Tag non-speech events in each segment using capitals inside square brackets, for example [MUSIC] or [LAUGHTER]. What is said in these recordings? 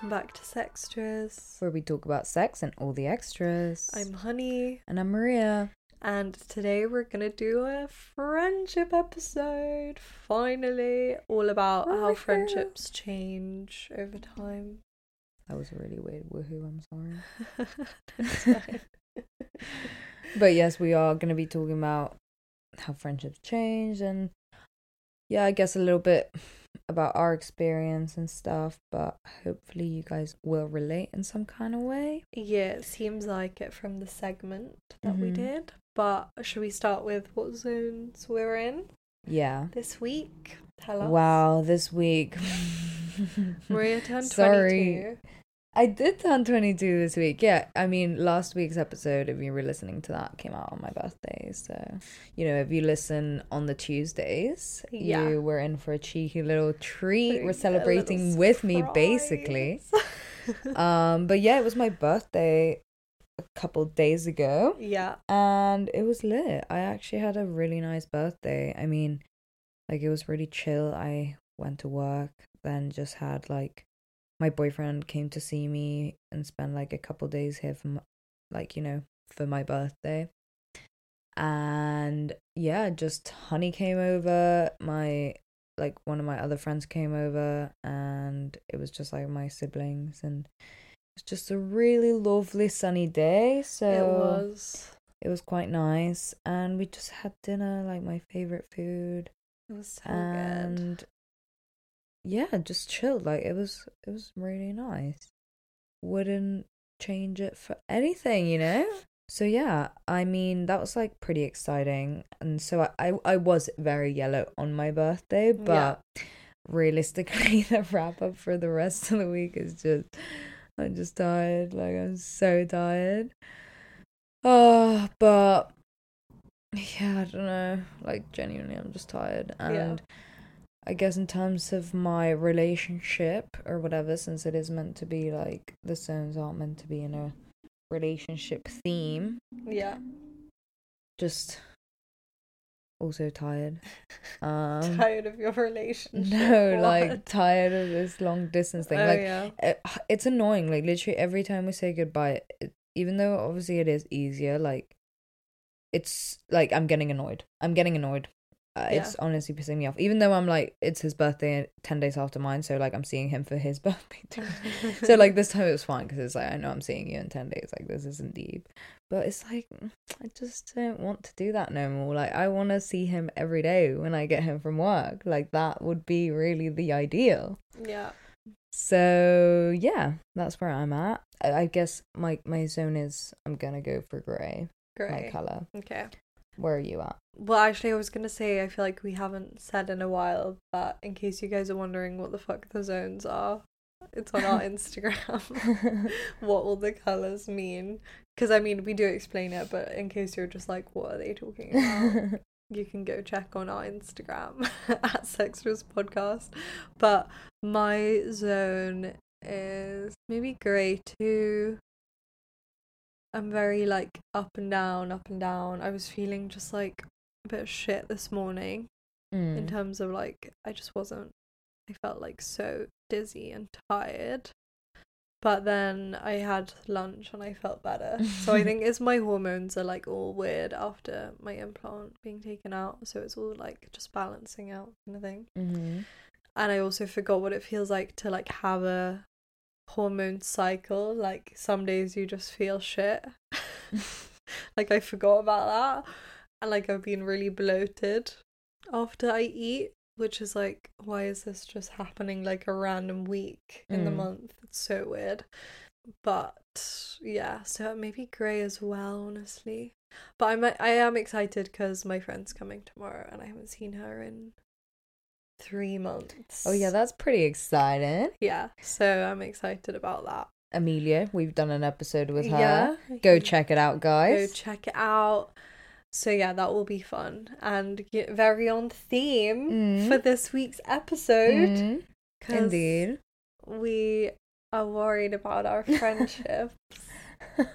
Welcome back to Sextras. where we talk about sex and all the extras. I'm Honey, and I'm Maria. and today we're gonna do a friendship episode. Finally, all about oh how Woohoo. friendships change over time. That was a really weird woohoo. I'm sorry. [LAUGHS] But yes, we are going to be talking about how friendships change and yeah, I guess a little bit about our experience and stuff. But hopefully, you guys will relate in some kind of way. yeah, it seems like it from the segment that we Mhm. did. But should we start with what zones we're in Yeah. this week? Tell us. Wow, this week. Maria [LAUGHS] turned Sorry. 22. I did turn 22 this week. Yeah, I mean, last week's episode, if you were listening to that, came out on my birthday. So, you know, if you listen on the Tuesdays, Yeah. you were in for a cheeky little treat. We're celebrating with me, basically. [LAUGHS] Um, but yeah, it was my birthday a couple days ago, yeah. and it was lit. I actually had a really nice birthday. I mean, like, it was really chill. I went to work, then just had like my boyfriend came to see me and spend like a couple days here for my, like you know for my birthday and yeah just honey came over my like one of my other friends came over and it was just like my siblings and it was just a really lovely sunny day so it was. it was quite nice and we just had dinner like my favorite food It was so good. Yeah just chilled like it was it was really nice. Wouldn't change it for anything you know? So yeah i mean that was like pretty exciting. And so i i, I was very yellow on my birthday but realistically [LAUGHS] the wrap up for the rest of the week is just i'm just tired like i'm so tired. Oh but yeah i don't know like genuinely i'm just tired. And I guess in terms of my relationship or whatever, since it is meant to be like the zones aren't meant to be in a relationship theme, Yeah. just also tired. [LAUGHS] Um, Tired of your relationship. no, like tired of this long distance thing. Oh, like yeah. it, it's annoying. Like literally every time we say goodbye, it, even though obviously it is easier, like it's like I'm getting annoyed. I'm getting annoyed. Uh, It's honestly pissing me off. Even though I'm like, it's his birthday ten days after mine, so like I'm seeing him for his [LAUGHS] birthday too. so like this time it was fine because it's like I know I'm seeing you in ten days. Like this isn't deep, but it's like I just don't want to do that no more. Like I want to see him every day when I get home from work. Like that would be really the ideal. yeah. So yeah, that's where I'm at. I, I guess my my zone is I'm gonna go for grey, my color. Okay. Where are you at? Well, actually, I was gonna say I feel like we haven't said in a while, but in case you guys are wondering what the fuck the zones are, it's on our [LAUGHS] Instagram. [LAUGHS] what all the colors mean? Because I mean, we do explain it, but in case you're just like, what are they talking about? [LAUGHS] you can go check on our Instagram at Sextras Podcast. But my zone is maybe grey too. I'm very like up and down, up and down. I was feeling just like a bit of shit this morning in Mm. terms of like I just wasn't I felt like so dizzy and tired. But then I had lunch and I felt better. So I [LAUGHS] think it's my hormones are like all weird after my implant being taken out. So it's all like just balancing out kind of thing. Mhm. And I also forgot what it feels like to like have a hormone cycle. Like some days you just feel shit. [LAUGHS] like I forgot about that. And like I've been really bloated after I eat, which is like, why is this just happening like a random week in the Mm. month? It's so weird. But yeah, so maybe grey as well, honestly. But I'm I am excited because my friend's coming tomorrow and I haven't seen her in three months. Oh yeah, that's pretty exciting. yeah. So I'm excited about that. Amelia, we've done an episode with her. Yeah. Go check it out, guys. Go check it out. So yeah, that will be fun and very on theme Mm. for this week's episode. Mm, Indeed. we are worried about our friendships. [LAUGHS]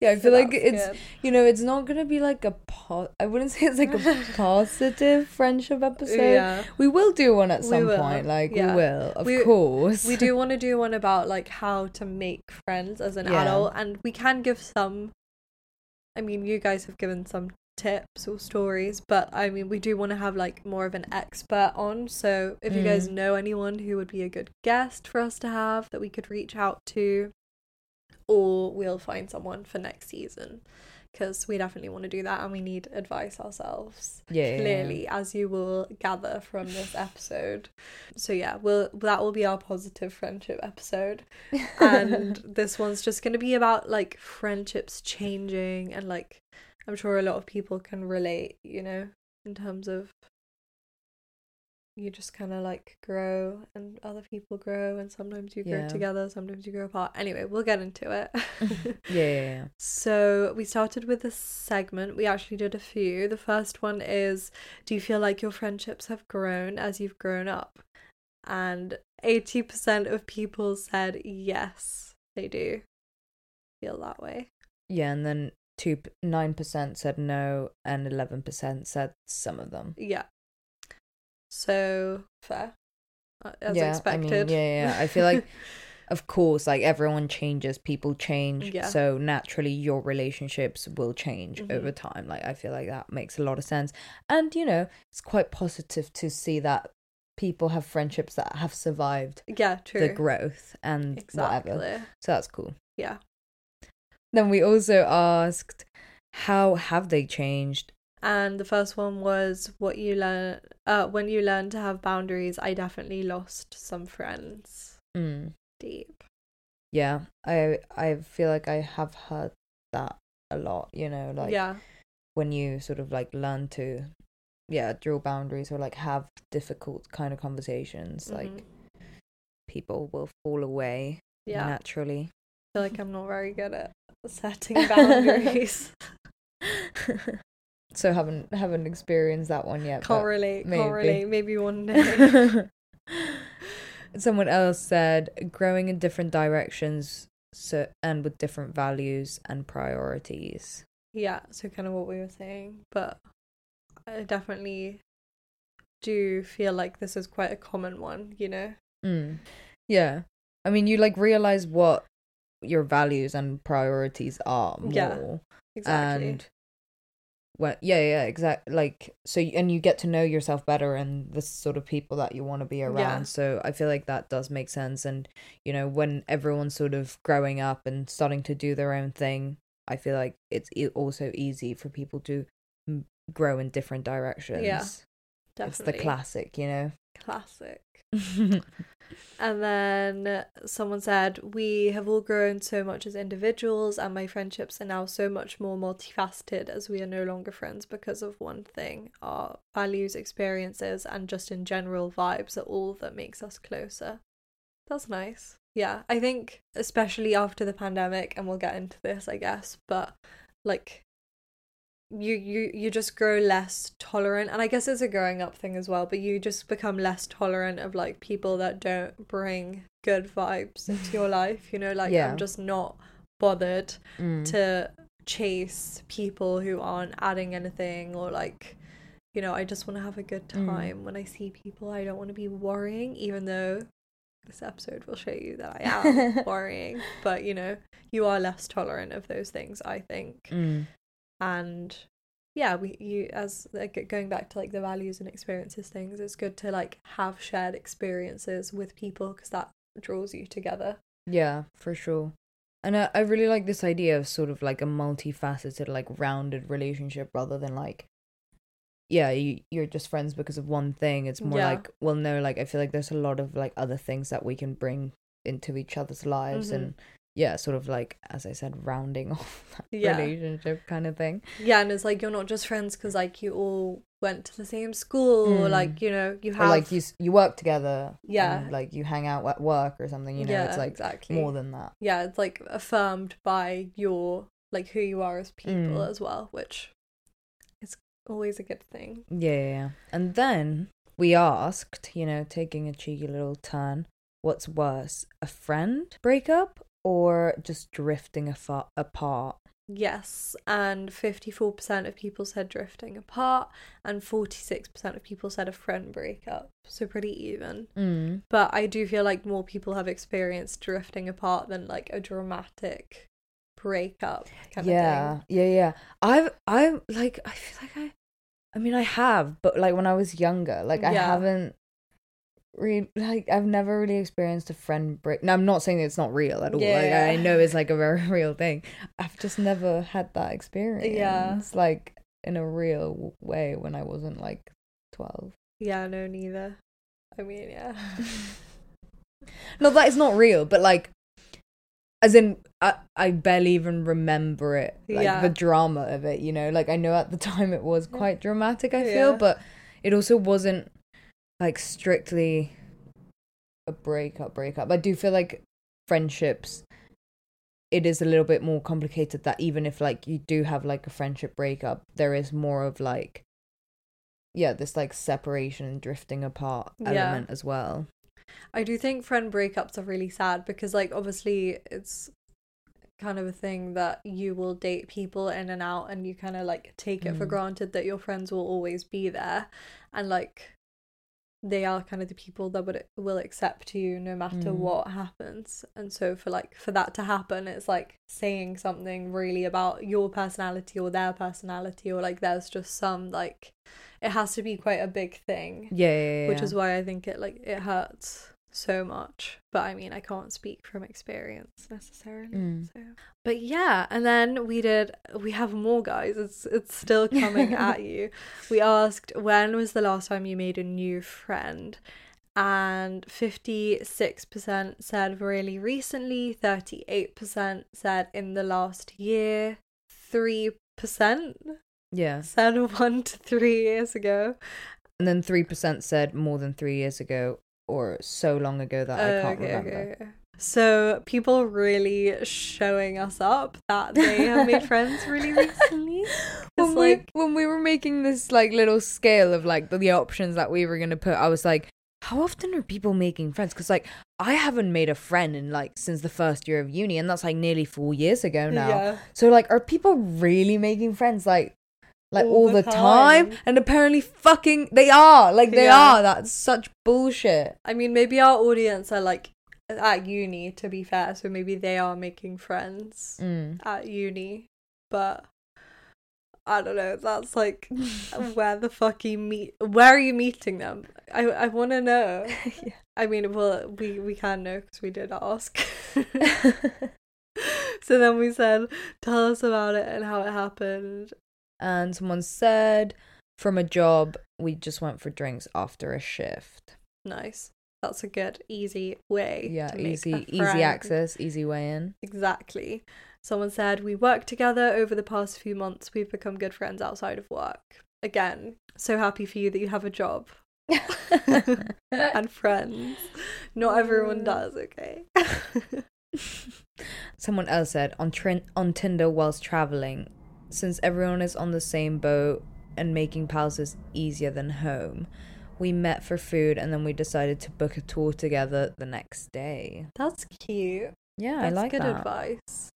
yeah, I So feel like it's good. you know it's not gonna be like a po- I wouldn't [LAUGHS] say it's like a [LAUGHS] positive friendship episode. yeah. We will do one at some point. Like yeah. we will, of We- course. we do [LAUGHS] want to do one about like how to make friends as an Yeah. adult and we can give some i mean you guys have given some tips or stories but i mean we do want to have like more of an expert on so if you guys Mm. know anyone who would be a good guest for us to have that we could reach out to or we'll find someone for next season. Because we definitely want to do that and we need advice ourselves Yeah, yeah, yeah. clearly as you will gather from this episode. So yeah we'll that will be our positive friendship episode. [LAUGHS] And this one's just going to be about like friendships changing and like i'm sure a lot of people can relate you know in terms of you just kind of like grow and other people grow and sometimes you grow Yeah. together sometimes you grow apart anyway we'll get into it [LAUGHS] [LAUGHS] yeah, yeah, yeah. so we started with this segment. We actually did a few. The first one is Do you feel like your friendships have grown as you've grown up? And 80% of people said yes, they do feel that way. Yeah, and then two nine percent said no, and eleven percent said some of them. Yeah. So fair. uh, As yeah, expected. I mean, yeah, yeah. I feel like, [LAUGHS] of course, like everyone changes, people change, Yeah. so naturally your relationships will change Mhm. over time. Like I feel like that makes a lot of sense, and you know, it's quite positive to see that people have friendships that have survived yeah, true. the growth and exactly. whatever. So that's cool. Yeah. Then we also asked, how have they changed? And the first one was what you learn uh when you learn to have boundaries, I definitely lost some friends. Mm. Deep. Yeah, I I feel like I have heard that a lot. You know, like yeah. when you sort of like learn to, yeah, draw boundaries or like have difficult kind of conversations, like mhm. people will fall away Yeah. naturally. I feel like I'm not very good at setting [LAUGHS] boundaries. [LAUGHS] so haven't haven't experienced that one yet. can't relate. maybe. Can't relate. Maybe one day. [LAUGHS] Someone else said growing in different directions so and with different values and priorities. yeah. So kind of what we were saying, but I definitely do feel like this is quite a common one. You know. Mm. Yeah. I mean, you like realize what your values and priorities are more. Yeah, Exactly. And well, yeah, yeah, exactly. Like, so, and you get to know yourself better and the sort of people that you want to be around. Yeah. So I feel like that does make sense. And, you know, when everyone's sort of growing up and starting to do their own thing, I feel like it's also easy for people to grow in different directions. yeah definitely. It's the classic, you know? Classic. [LAUGHS] And then someone said, We have all grown so much as individuals, and my friendships are now so much more multifaceted as we are no longer friends because of one thing our values, experiences, and just in general vibes are all that makes us closer. That's nice. Yeah, I think, especially after the pandemic, and we'll get into this, I guess, but like, you you you just grow less tolerant and i guess it's a growing up thing as well but you just become less tolerant of like people that don't bring good vibes into your [LAUGHS] life you know like Yeah. i'm just not bothered Mm. to chase people who aren't adding anything or like you know i just want to have a good Mm. time when i see people i don't want to be worrying even though this episode will show you that i am [LAUGHS] worrying but you know you are less tolerant of those things i think Mm. And yeah we you as like going back to like the values and experiences things it's good to like have shared experiences with people because that draws you together Yeah, for sure. And I, I really like this idea of sort of like a multifaceted, like rounded relationship rather than like, yeah, you, you're just friends because of one thing. It's more Yeah. like, well, no, like I feel like there's a lot of like other things that we can bring into each other's lives Mhm. and yeah, sort of like, as I said, rounding [LAUGHS] off that Yeah. relationship kind of thing. yeah and it's like you're not just friends because like you all went to the same school or Mm. like you know you Or have like you, you work together. Yeah. and, like you hang out at work or something, you know, yeah it's like exactly more than that. yeah it's like affirmed by your like who you are as people Mm. as well which is always a good thing Yeah, yeah, yeah. And then we asked, you know, taking a cheeky little turn, what's worse, a friend breakup or just drifting apart. Yes, and 54% of people said drifting apart, and 46% of people said a friend breakup. So pretty even. Mm. But I do feel like more people have experienced drifting apart than like a dramatic breakup kind yeah, yeah, yeah. I've, I'm like, I feel like I, I mean, I have, but like when I was younger, like I Yeah. haven't really, like, I've never really experienced a friend break. Now, I'm not saying it's not real at all. Like, Yeah. I know it's like a very [LAUGHS] real thing. I've just never had that experience, Yeah. like in a real way when I wasn't like 12. Yeah, no, neither. I mean, yeah. [LAUGHS] No, that is not real, but like, as in, I, I barely even remember it. Like Yeah. the drama of it, you know? Like, I know at the [LAUGHS] time it was quite dramatic, I feel, Yeah. but it also wasn't like strictly a breakup, breakup. I do feel like friendships, it is a little bit more complicated that even if like you do have like a friendship breakup, there is more of like, yeah, this like separation and drifting apart Yeah. element as well. I do think friend breakups are really sad because, like, obviously, it's kind of a thing that you will date people in and out, and you kind of like take it for Mm. granted that your friends will always be there, and like they are kind of the people that would will accept you no matter Mm. what happens. And so for like for that to happen, it's like saying something really about your personality or their personality, or like there's just some like it has to be quite a big thing Yeah, yeah, yeah. which is why I think it like it hurts so much. But I mean, I can't speak from experience necessarily. Mm. So, but yeah, and then we did. We have more guys. It's it's still coming at [LAUGHS] you. We asked when was the last time you made a new friend, and fifty six percent said really recently. Thirty eight percent said in the last year. Three percent yeah. said [LAUGHS] one to three years ago. And then three percent said more than three years ago, or so long ago that I can't Okay, remember. okay. So people really showing us up that they have made [LAUGHS] friends really recently. [LAUGHS] When It's we when we were making this like little scale of like the, the options that we were gonna put, I was like, how often are people making friends? Because like I haven't made a friend in like since the first year of uni, and that's like nearly four years ago now. yeah, So like, are people really making friends like? Like all, All the, the time. time. and apparently fucking they are like they Yeah. are. That's such bullshit. I mean maybe our audience are like at uni to be fair, so maybe they are making friends Mm. at uni, but I don't know. That's like [LAUGHS] where the fuck you meet. Where are you meeting them? I I want to know. [LAUGHS] Yeah. I mean, well, we we can know because we did ask. [LAUGHS] so then we said, tell us about it and how it happened. And someone said from a job we just went for drinks after a shift. Nice. That's a good, easy way. Yeah, easy easy access, easy way in. Exactly. Someone said, we worked together over the past few months. We've become good friends outside of work. Again, so happy for you that you have a job [LAUGHS] and friends. Not everyone does, okay? [LAUGHS] Someone else said on Trin- on Tinder whilst traveling, since everyone is on the same boat and making pals is easier than home. We met for food and then we decided to book a tour together the next day. That's cute. Yeah, That's I like good that. advice.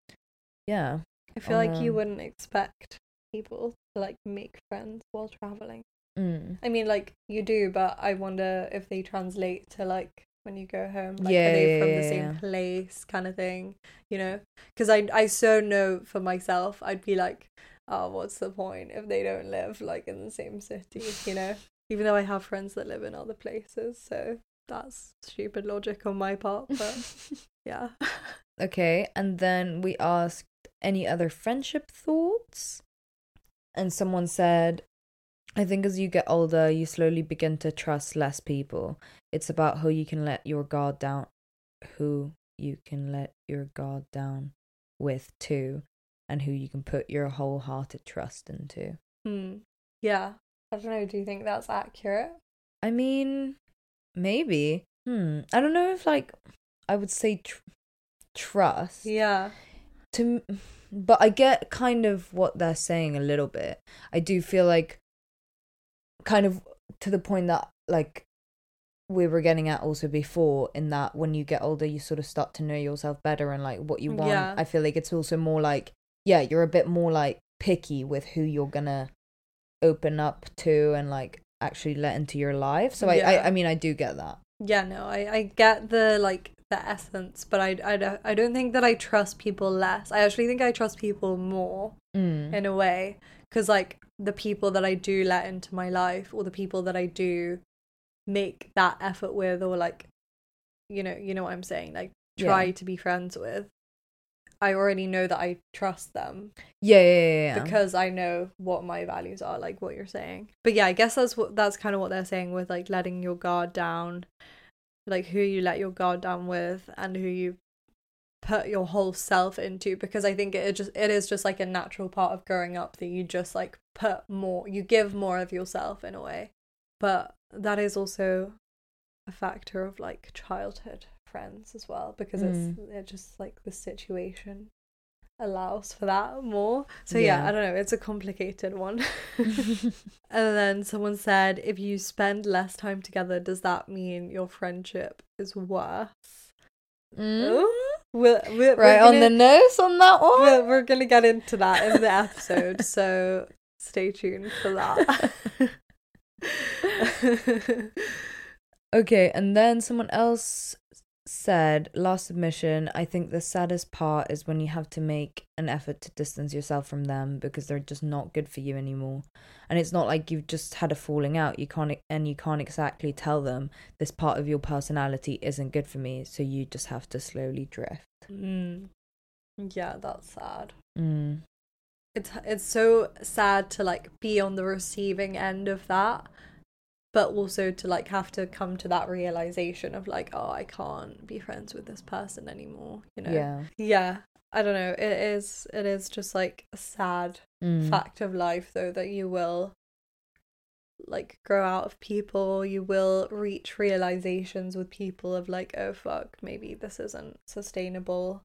Yeah. I feel like you Um, wouldn't expect people to like make friends while traveling. Mm. I mean, like you do, but I wonder if they translate to like when you go home. Like, Yeah, are they from yeah, the same yeah. place, kind of thing? You know, because I I so know for myself, I'd be like, oh, what's the point if they don't live like in the same city? You know, even though I have friends that live in other places, so that's stupid logic on my part, but [LAUGHS] yeah. Okay, and then we asked any other friendship thoughts? And someone said, I think as you get older, you slowly begin to trust less people. It's about who you can let your guard down, who you can let your guard down with too, and who you can put your wholehearted trust into. Hmm. Yeah. I don't know. Do you think that's accurate? I mean, maybe. Hmm. I don't know if like I would say tr- trust. Yeah. to but I get kind of what they're saying a little bit. I do feel like kind of to the point that like we were getting at also before in that when you get older you sort of start to know yourself better and like what you want Yeah. i feel like it's also more like yeah you're a bit more like picky with who you're gonna open up to and like actually let into your life so I, Yeah. I i mean i do get that Yeah, no, I, I get the like the essence, but I, I, don't- I don't think that I trust people less. I actually think I trust people more mm. in a way because like the people that I do let into my life or the people that I do make that effort with or like you know you know what I'm saying like try Yeah. to be friends with I already know that I trust them yeah yeah yeah, yeah. because I know what my values are, like what you're saying. But yeah, I guess that's what that's kind of what they're saying with like letting your guard down, like who you let your guard down with and who you put your whole self into because I think it just it is just like a natural part of growing up that you just like put more you give more of yourself in a way. But that is also a factor of like childhood friends as well because it's it just like the situation allows for that more. So yeah, Yeah. I don't know, it's a complicated one. [LAUGHS] [LAUGHS] and then someone said if you spend less time together, does that mean your friendship is worse? Mm. We're, we're, right we're on the nose on that one we're, we're gonna get into that in the episode, [LAUGHS] so stay tuned for that. [LAUGHS] Okay, and then someone else said, last submission, I think the saddest part is when you have to make an effort to distance yourself from them because they're just not good for you anymore. And it's not like you've just had a falling out. You can't and you can't exactly tell them this part of your personality isn't good for me, so you just have to slowly drift. mm. Yeah, that's sad. Mm. It's it's so sad to like be on the receiving end of that but also to like have to come to that realization of like oh I can't be friends with this person anymore you know Yeah. yeah I don't know it is it is just like a sad Mm. fact of life though that you will like grow out of people you will reach realizations with people of like oh fuck maybe this isn't sustainable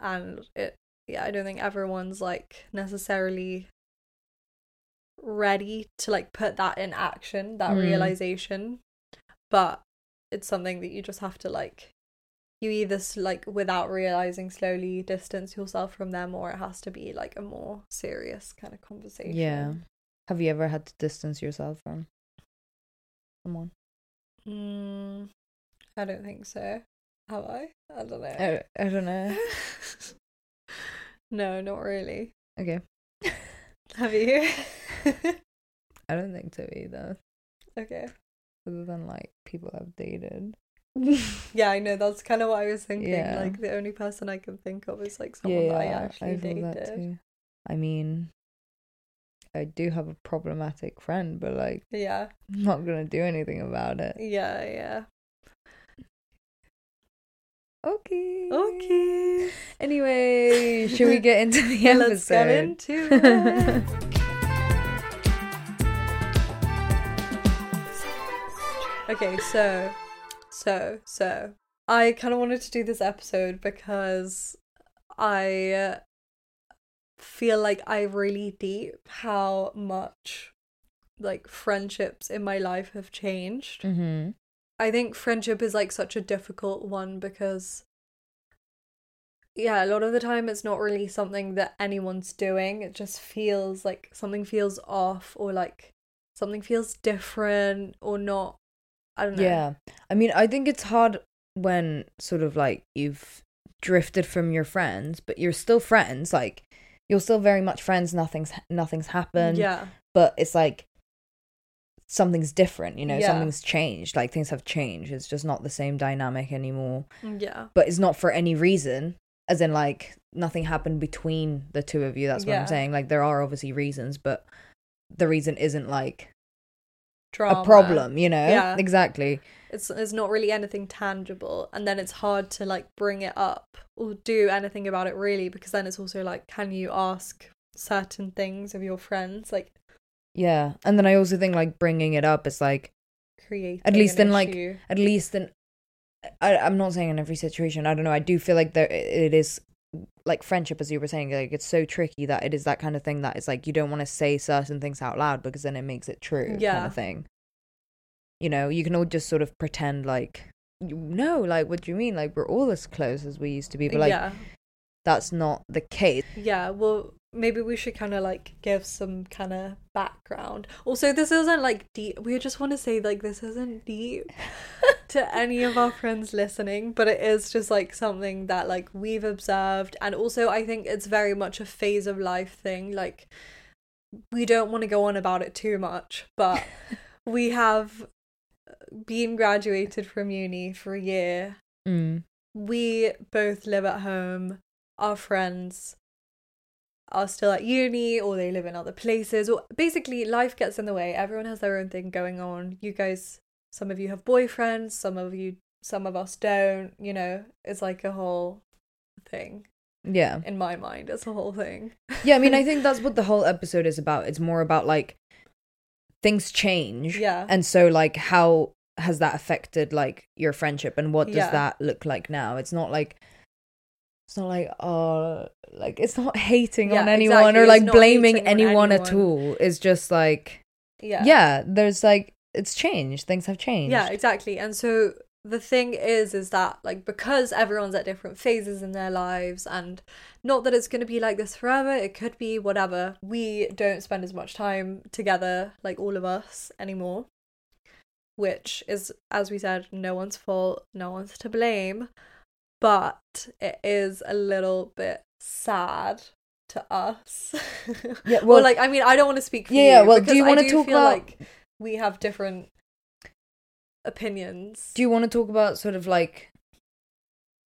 and it yeah i don't think everyone's like necessarily ready to like put that in action that Mm. realization but it's something that you just have to like you either like without realizing slowly distance yourself from them or it has to be like a more serious kind of conversation Yeah. Have you ever had to distance yourself from someone? mm, i don't think so have i i don't know I, I don't know. [LAUGHS] no not really Okay. [LAUGHS] have you [LAUGHS] I don't think so either. okay Other than like people I've dated. [LAUGHS] yeah i know that's kind of what i was thinking Yeah. like the only person i can think of is like someone that i actually feel dated I mean, I do have a problematic friend, but like, yeah I'm not gonna do anything about it. yeah yeah Okay. okay Anyway, should we get into the [LAUGHS] episode? let's get into it [LAUGHS] Okay, so, so, so, I kind of wanted to do this episode because I feel like I really deep how much like friendships in my life have changed. mm-hmm. I think friendship is like such a difficult one because yeah, a lot of the time it's not really something that anyone's doing. It just feels like something feels off or like something feels different or not. I don't know. Yeah. I mean, I think it's hard when sort of like you've drifted from your friends, but you're still friends. Like you're still very much friends. Nothing's nothing's happened. Yeah. But it's like something's different. You know, Yeah. something's changed. Like things have changed. It's just not the same dynamic anymore. Yeah. But it's not for any reason. As in, like nothing happened between the two of you. That's what Yeah. I'm saying. Like there are obviously reasons, but the reason isn't like Drama. a problem. You know. Yeah. Exactly. It's it's not really anything tangible and then it's hard to like bring it up or do anything about it really because then it's also like can you ask certain things of your friends like Yeah, and then I also think like bringing it up is like creating At least in, like, issue. at least in I, I'm not saying in every situation. I don't know. I do feel like there it is like friendship, as you were saying. Like it's so tricky that it is that kind of thing that it's like you don't want to say certain things out loud because then it makes it true. kind of thing. you know, you can all just sort of pretend like, no, like, what do you mean? Like, we're all as close as we used to be. But, like, yeah. that's not the case. Yeah, well, maybe we should kind of like give some kind of background. Also, this isn't like deep. We just want to say like this isn't deep [LAUGHS] to any of our friends listening, but it is just like something that like we've observed, and also I think it's very much a phase of life thing. Like, we don't want to go on about it too much, but [LAUGHS] we have been graduated from uni for a year. Mm. We both live at home. Our friends are still at uni or they live in other places or basically life gets in the way everyone has their own thing going on you guys some of you have boyfriends some of you some of us don't you know it's like a whole thing Yeah. in my mind it's a whole thing Yeah, I mean, I think [LAUGHS] that's what the whole episode is about. It's more about like things change. Yeah. And so, like, how has that affected like your friendship and what does Yeah. that look like now? It's not like, it's not like, oh, like, it's not hating Yeah, on anyone exactly. or like blaming on anyone, at all. It's just like, yeah yeah, there's like, it's changed. Things have changed. Yeah, exactly. And so the thing is, is that like because everyone's at different phases in their lives, and not that it's going to be like this forever, it could be whatever. We don't spend as much time together, like all of us, anymore. Which is, as we said, no one's fault, no one's to blame. But it is a little bit sad to us. Yeah, [LAUGHS] well, like I mean, I don't want to speak for Yeah, yeah, you well, do you wanna talk feel about- like we have different opinions. Do you want to talk about sort of like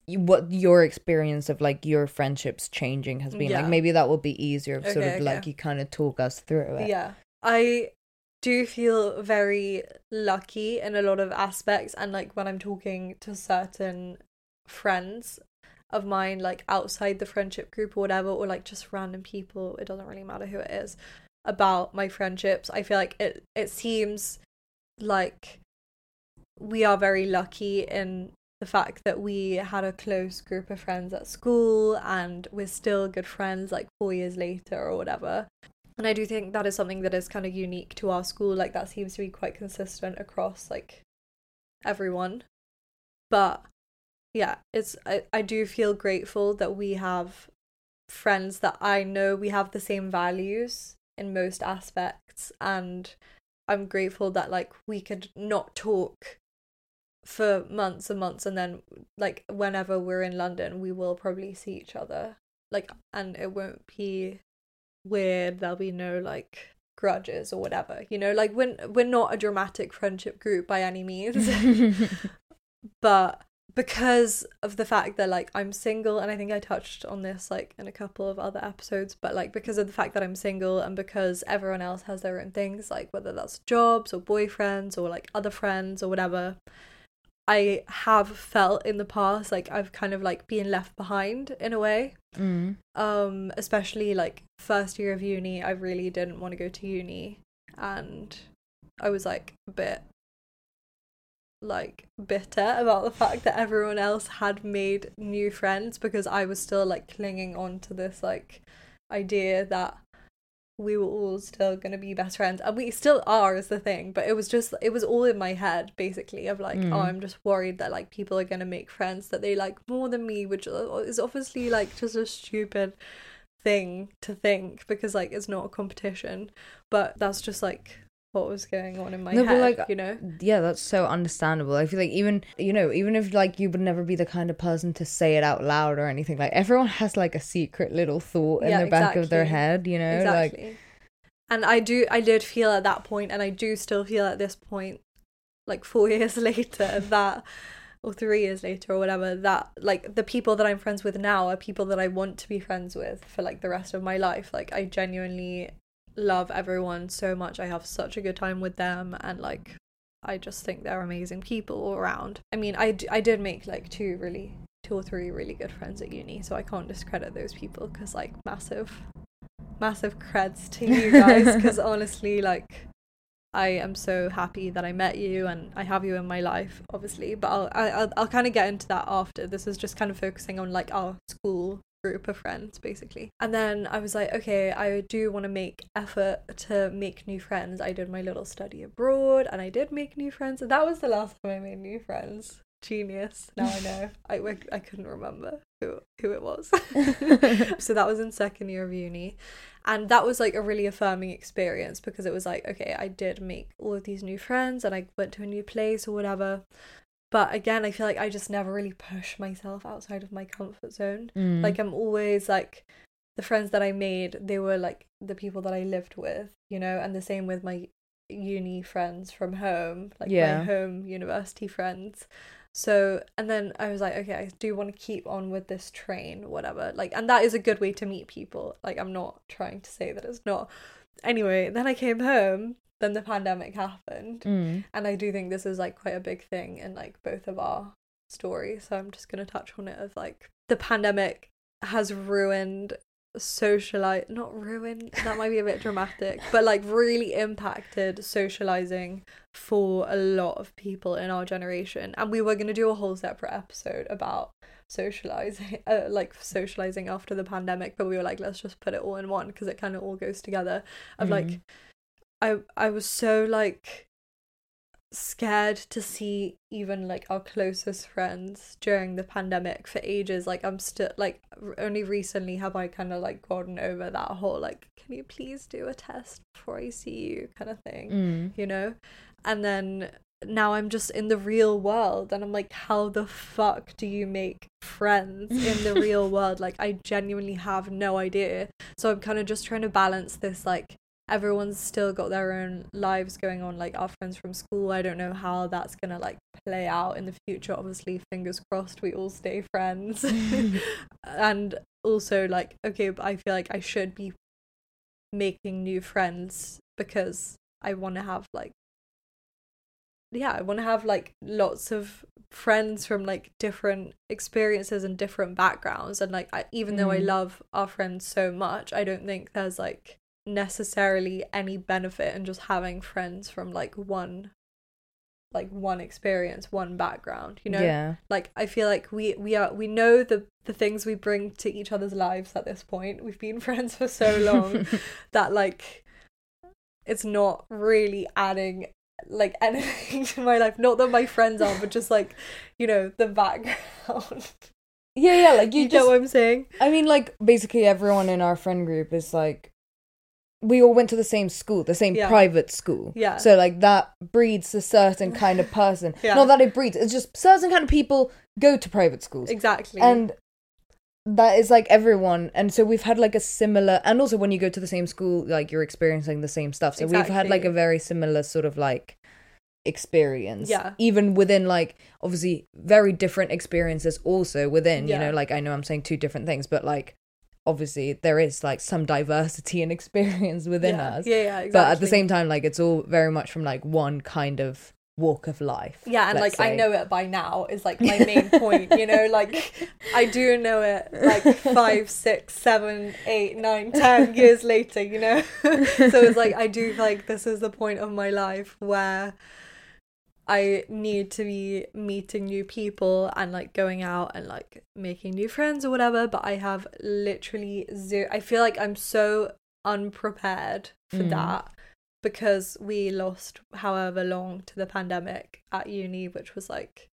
what your experience of like your friendships changing has been? Yeah. Like maybe that will be easier if sort Okay, of like you kind of talk us through it. Yeah. I do feel very lucky in a lot of aspects and like when I'm talking to certain friends of mine like outside the friendship group or whatever or like just random people it doesn't really matter who it is about my friendships I feel like it it seems like we are very lucky in the fact that we had a close group of friends at school and we're still good friends like 4 years later or whatever and I do think that is something that is kind of unique to our school. Like that seems to be quite consistent across like everyone. But yeah, it's I, I do feel grateful that we have friends that I know we have the same values in most aspects and I'm grateful that like we could not talk for months and months and then like whenever we're in London we will probably see each other. Like and it won't be weird there'll be no like grudges or whatever you know? Like we're, we're not a dramatic friendship group by any means. [LAUGHS] [LAUGHS] But because of the fact that like I'm single and I think I touched on this like in a couple of other episodes but like because of the fact that I'm single and because everyone else has their own things like whether that's jobs or boyfriends or like other friends or whatever I have felt in the past like I've kind of like been left behind in a way Mm. um especially like first year of uni I really didn't want to go to uni and I was like a bit like bitter about the fact that everyone else had made new friends because I was still like clinging on to this like idea that we were all still going to be best friends and we still are is the thing but it was just it was all in my head basically of like Mm. oh I'm just worried that like people are going to make friends that they like more than me which is obviously like just a stupid thing to think because like it's not a competition but that's just like what was going on in my No, but, head like, you know Yeah, that's so understandable. I feel like even you know, even if like you would never be the kind of person to say it out loud or anything, like everyone has like a secret little thought in Yeah, the back of their head, you know? Like and i do i did feel at that point and i do still feel at this point like four [LAUGHS] years later that or three years later or whatever that like the people that i'm friends with now are people that i want to be friends with for like the rest of my life like i genuinely love everyone so much. I have such a good time with them and like i just think they're amazing people all around. I mean i, d- I did make like two really two or three really good friends at uni so i can't discredit those people because like massive massive creds to you [LAUGHS] guys because honestly like i am so happy that i met you and i have you in my life obviously but i'll I, i'll, I'll kind of get into that after. This is just kind of focusing on like our school group of friends basically. And then I was like, okay, I do want to make effort to make new friends. I did my little study abroad and I did make new friends. And that was the last time I made new friends. Genius. Now I know. [LAUGHS] I, I, couldn't remember who who it was. [LAUGHS] so that was in second year of uni. And that was like a really affirming experience because it was like, okay, I did make all of these new friends and I went to a new place or whatever. But again, I feel like I just never really push myself outside of my comfort zone. Mm. Like I'm always like the friends that I made, they were like the people that I lived with, you know, and the same with my uni friends from home, like Yeah. my home university friends. So, and then I was like, okay, I do want to keep on with this train, whatever. Like, and that is a good way to meet people. Like, I'm not trying to say that it's not. Anyway, then I came home, then the pandemic happened. Mm. And I do think this is like quite a big thing in like both of our stories. So I'm just going to touch on it of like the pandemic has ruined socialize not ruined that might be a bit dramatic [LAUGHS] but like really impacted socializing for a lot of people in our generation and we were going to do a whole separate episode about socializing [LAUGHS] uh, like socializing after the pandemic but we were like let's just put it all in one because it kind of all goes together of like Mm. i i was so like scared to see even like our closest friends during the pandemic for ages like i'm still like only recently have i kind of like gotten over that whole like can you please do a test before i see you kind of thing Mm. you know and then now i'm just in the real world and i'm like how the fuck do you make friends in the [LAUGHS] real world? Like i genuinely have no idea. So i'm kind of just trying to balance this like everyone's still got their own lives going on like our friends from school i don't know how that's gonna like play out in the future obviously fingers crossed we all stay friends. [LAUGHS] [LAUGHS] And also like okay but i feel like i should be making new friends because i want to have like yeah i want to have like lots of friends from like different experiences and different backgrounds and like I, even though i Mm. love our friends so much i don't think there's like necessarily any benefit in just having friends from like one like one experience one background you know yeah. like i feel like we we are we know the the things we bring to each other's lives at this point we've been [LAUGHS] friends for so long [LAUGHS] that like it's not really adding like anything [LAUGHS] to my life not that my friends are but just like you know the background yeah, yeah. Like [LAUGHS] you, you, just. get what i'm saying I mean, like basically everyone in our friend group is like, we all went to the same school, the same Yeah. private school. Yeah. So like that breeds a certain kind of [LAUGHS] person. Yeah. Not that it breeds. It's just certain kind of people go to private schools. exactly and that is like everyone and so we've had like a similar and also when you go to the same school like you're experiencing the same stuff so we've had like a very similar sort of like experience Yeah. even within like obviously very different experiences also within you know like i know i'm saying two different things but like obviously there is like some diversity and [LAUGHS] experience within yeah. us yeah yeah exactly. but at the same time like it's all very much from like one kind of walk of life yeah and like i know it by now. Is like my main [LAUGHS] point you know? Like i do know it like five six seven eight nine ten [LAUGHS] years later you know? So it's like i do feel like this is the point of my life where i need to be meeting new people and like going out and like making new friends or whatever but i have literally zero i feel like i'm so unprepared for Mm. that because we lost however long to the pandemic at uni which was like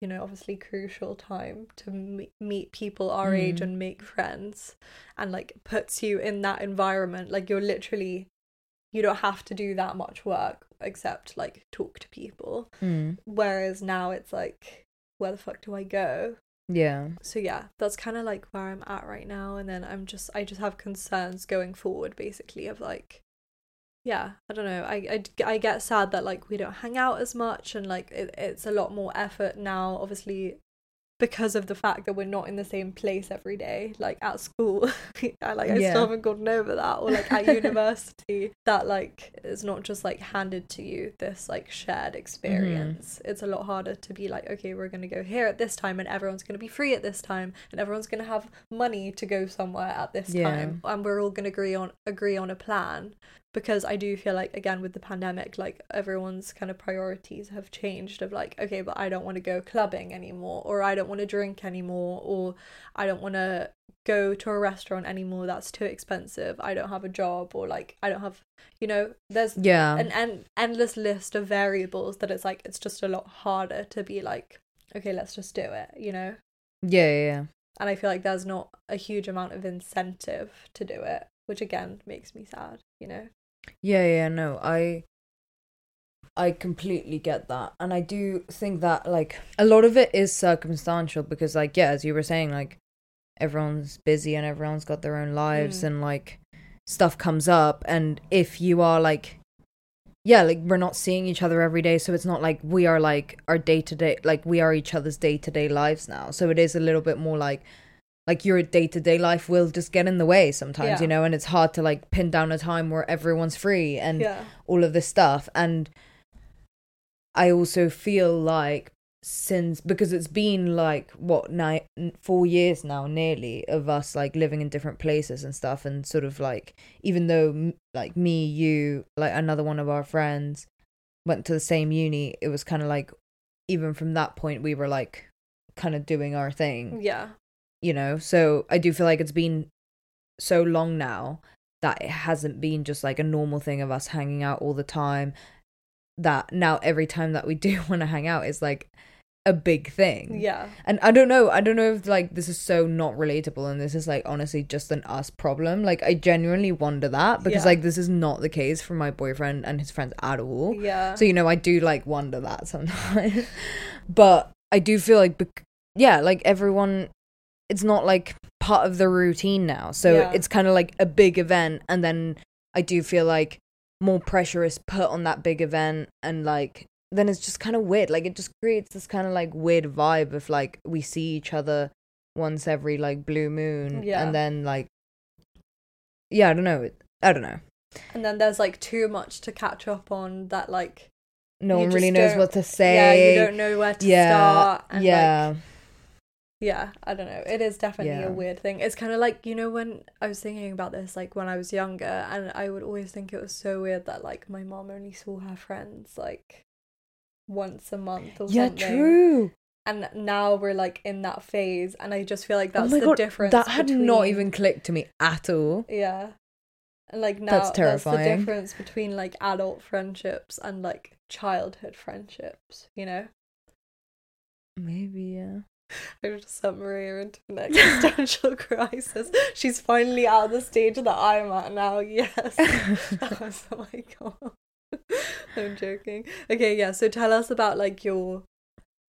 you know obviously crucial time to me- meet people our age Mm. and make friends and like puts you in that environment. Like you're literally you don't have to do that much work except like talk to people. Mm. whereas now it's like where the fuck do i go? Yeah. So yeah that's kind of like where i'm at right now. And then i'm just i just have concerns going forward basically of like yeah i don't know. I i, I get sad that like we don't hang out as much and like it, it's a lot more effort now obviously because of the fact that we're not in the same place every day like at school. [LAUGHS] I, like i Yeah. still haven't gotten over that or like at university [LAUGHS] that like it's not just like handed to you this like shared mm-hmm. experience. It's a lot harder to be like okay we're going to go here at this time and everyone's going to be free at this time and everyone's going to have money to go somewhere at this Yeah. time and we're all going to agree on agree on a plan because I do feel like again with the pandemic like everyone's kind of priorities have changed of like okay but I don't want to go clubbing anymore or I don't want to drink anymore or I don't want to go to a restaurant anymore that's too expensive i don't have a job or like i don't have you know there's Yeah. an en- endless list of variables that it's like it's just a lot harder to be like okay let's just do it you know yeah, yeah, yeah. and i feel like there's not a huge amount of incentive to do it which again makes me sad you know Yeah, yeah, no, I I completely get that. And I do think that like a lot of it is circumstantial because like yeah, as you were saying like everyone's busy and everyone's got their own lives Mm. and like stuff comes up and if you are like yeah, like we're not seeing each other every day, so it's not like we are like our day to day like we are each other's day to day lives now. So it is a little bit more like like your day to day life will just get in the way sometimes, Yeah. you know, and it's hard to like pin down a time where everyone's free and yeah all of this stuff. And I also feel like since because it's been like what nine four years now nearly of us like living in different places and stuff and sort of like even though like me you like another one of our friends went to the same uni it was kind of like even from that point we were like kind of doing our thing yeah you know? So i do feel like it's been so long now that it hasn't been just like a normal thing of us hanging out all the time that now every time that we [LAUGHS] do want to hang out is like a big thing. Yeah. And i don't know i don't know if like this is so not relatable and this is like honestly just an us problem. Like i genuinely wonder that because Yeah. like this is not the case for my boyfriend and his friends at all. Yeah. So you know, I do like wonder that sometimes, [LAUGHS] but I do feel like, bec- yeah, like everyone, it's not like part of the routine now. So Yeah. it's kind of like a big event, and then I do feel like more pressure is put on that big event, and like then it's just kind of weird. Like it just creates this kind of like weird vibe of like we see each other once every like blue moon, Yeah. and then like, yeah, I don't know. I don't know. and then there's like too much to catch up on that like No You one really knows what to say. yeah you don't know where to yeah, start and yeah. like yeah i don't know it is definitely Yeah. a weird thing it's kind of like you know when i was thinking about this like when i was younger and i would always think it was so weird that like my mom only saw her friends like once a month or something. yeah, something true. and now we're like in that phase and i just feel like oh that's oh the god, difference that had not even clicked to me at all. yeah and like now That's that's, the difference between like adult friendships and like childhood friendships you know Maybe yeah. I just sent Maria into an existential [LAUGHS] crisis. She's finally out of the stage that I'm at now. Yes. Was [LAUGHS] [LAUGHS] oh my god. I'm joking. Okay, yeah. So tell us about like your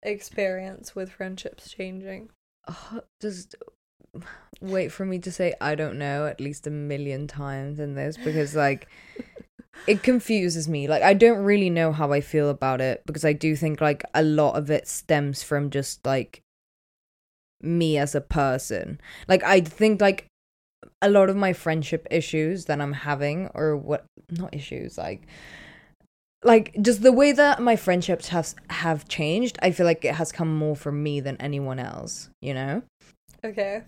experience with friendships changing. Oh, just wait for me to say I don't know at least a million times in this because like it confuses me. Like I don't really know how I feel about it because I do think like a lot of it stems from just like me as a person. Like I think like a lot of my friendship issues that I'm having or what not issues like like just the way that my friendships have have changed, I feel like it has come more from me than anyone else, you know? Okay.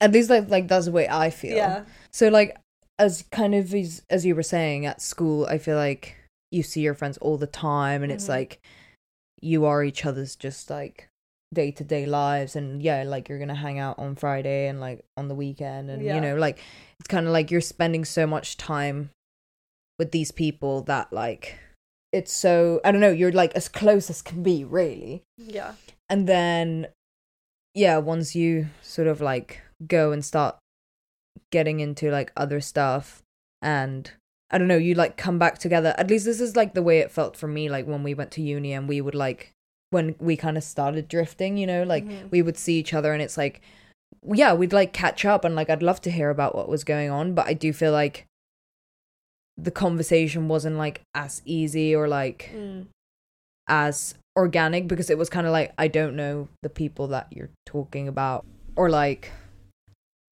At least like like that's the way I feel. Yeah. So like as kind of as, as you were saying at school, I feel like you see your friends all the time and it's Mhm. like you are each other's just like day to day lives and yeah, like you're gonna hang out on Friday and like on the weekend and Yeah. you know, like it's kinda like you're spending so much time with these people that like it's so I don't know, you're like as close as can be, really Yeah. and then yeah once you sort of like go and start getting into like other stuff and i don't know you like come back together at least this is like the way it felt for me like when we went to uni and we would like when we kind of started drifting you know like Mhm. we would see each other and it's like yeah we'd like catch up and like i'd love to hear about what was going on but i do feel like the conversation wasn't like as easy or like Mm. as organic because it was kind of like I don't know the people that you're talking about or like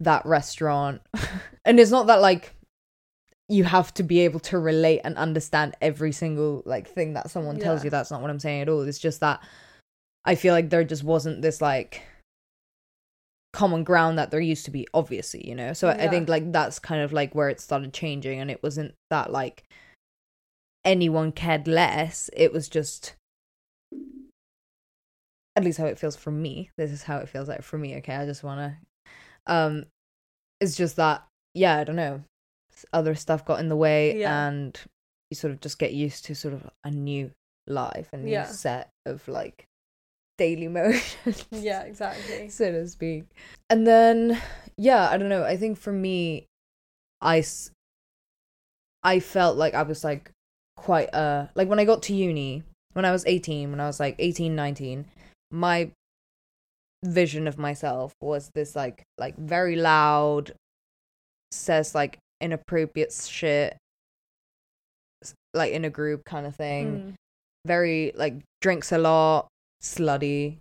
that restaurant. [LAUGHS] and it's not that like you have to be able to relate and understand every single like thing that someone tells you. That's not what I'm saying at all. It's just that I feel like there just wasn't this like common ground that there used to be obviously you know? So I- i think like that's kind of like where it started changing and it wasn't that like anyone cared less. It was just at least how it feels for me. This is how it feels like for me okay? I just want to um it's just that yeah i don't know other stuff got in the way Yeah. and you sort of just get used to sort of a new life a new Yeah. set of like daily [LAUGHS] motions Yeah, exactly. so to speak and then yeah i don't know i think for me I I felt like i was like quite uh like when i got to uni when i was 18 when i was like 18 19 my vision of myself was this like like very loud says like inappropriate shit like in a group kind of thing Mm. very like drinks a lot, slutty,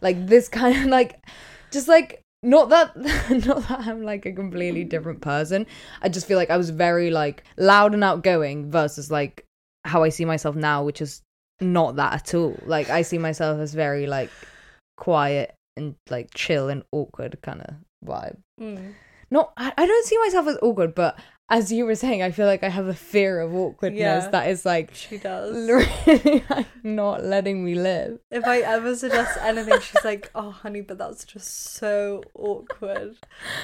like this kind of [LAUGHS] like, just like not that [LAUGHS] not that I'm like a completely different person. I just feel like I was very like loud and outgoing versus like how I see myself now, which is not that at all. Like I see myself as very like quiet and like chill and awkward kind of vibe. Mm. Not I, I don't see myself as awkward, but as you were saying, I feel like I have a fear of awkwardness Yeah. that is like She does. [LAUGHS] really like not letting me live. If I ever suggest anything, she's like, "Oh, honey, but that's just so awkward.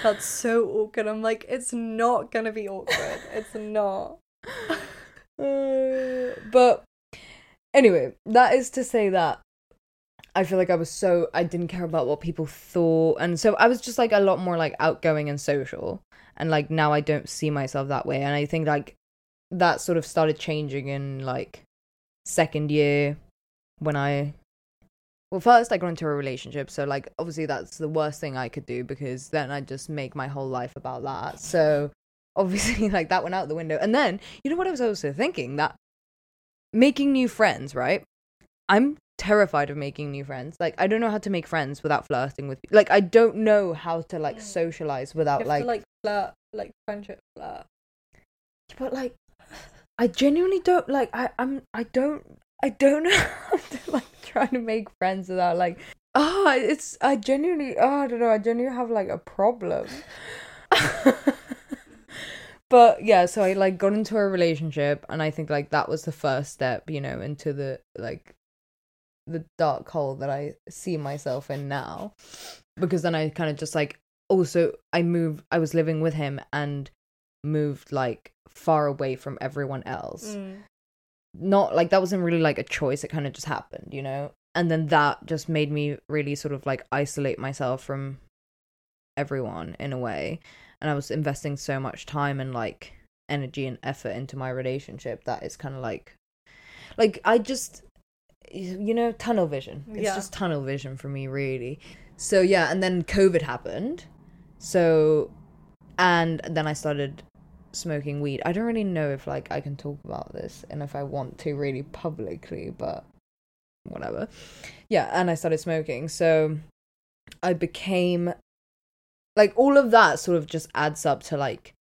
That's so awkward." I'm like, "It's not gonna be awkward. It's not." [LAUGHS] Uh, but anyway, that is to say that I feel like I was so I didn't care about what people thought, and so I was just like a lot more like outgoing and social, and like now I don't see myself that way, and I think like that sort of started changing in like second year when I. Well, first I got into a relationship, so like obviously that's the worst thing I could do because then I just make my whole life about that. So obviously [LAUGHS] like that went out the window. And then you know what I was also thinking that making new friends, right? I'm terrified of making new friends. Like I don't know how to make friends without flirting with like I don't know how to like Mm. socialize without like, to like flirt, like friendship flirt. but like I genuinely don't like I I'm I don't I don't [LAUGHS] know how to like try to make friends without like oh it's I genuinely oh I don't know I genuinely have like a problem. [LAUGHS] but yeah, so I like got into a relationship and I think like that was the first step, you know, into the like the dark hole that I see myself in now. Because then I kind of just like also I moved I was living with him and moved like far away from everyone else. Mm. Not like that wasn't really like a choice, it kind of just happened, you know? And then that just made me really sort of like isolate myself from everyone in a way. And I was investing so much time and like energy and effort into my relationship that it's kind of like like I just you know tunnel vision. It's Yeah. just tunnel vision for me really. So yeah, and then COVID happened. So and then I started smoking weed. I don't really know if like I can talk about this and if I want to really publicly, but whatever. Yeah, and I started smoking. So I became like all of that sort of just adds up to like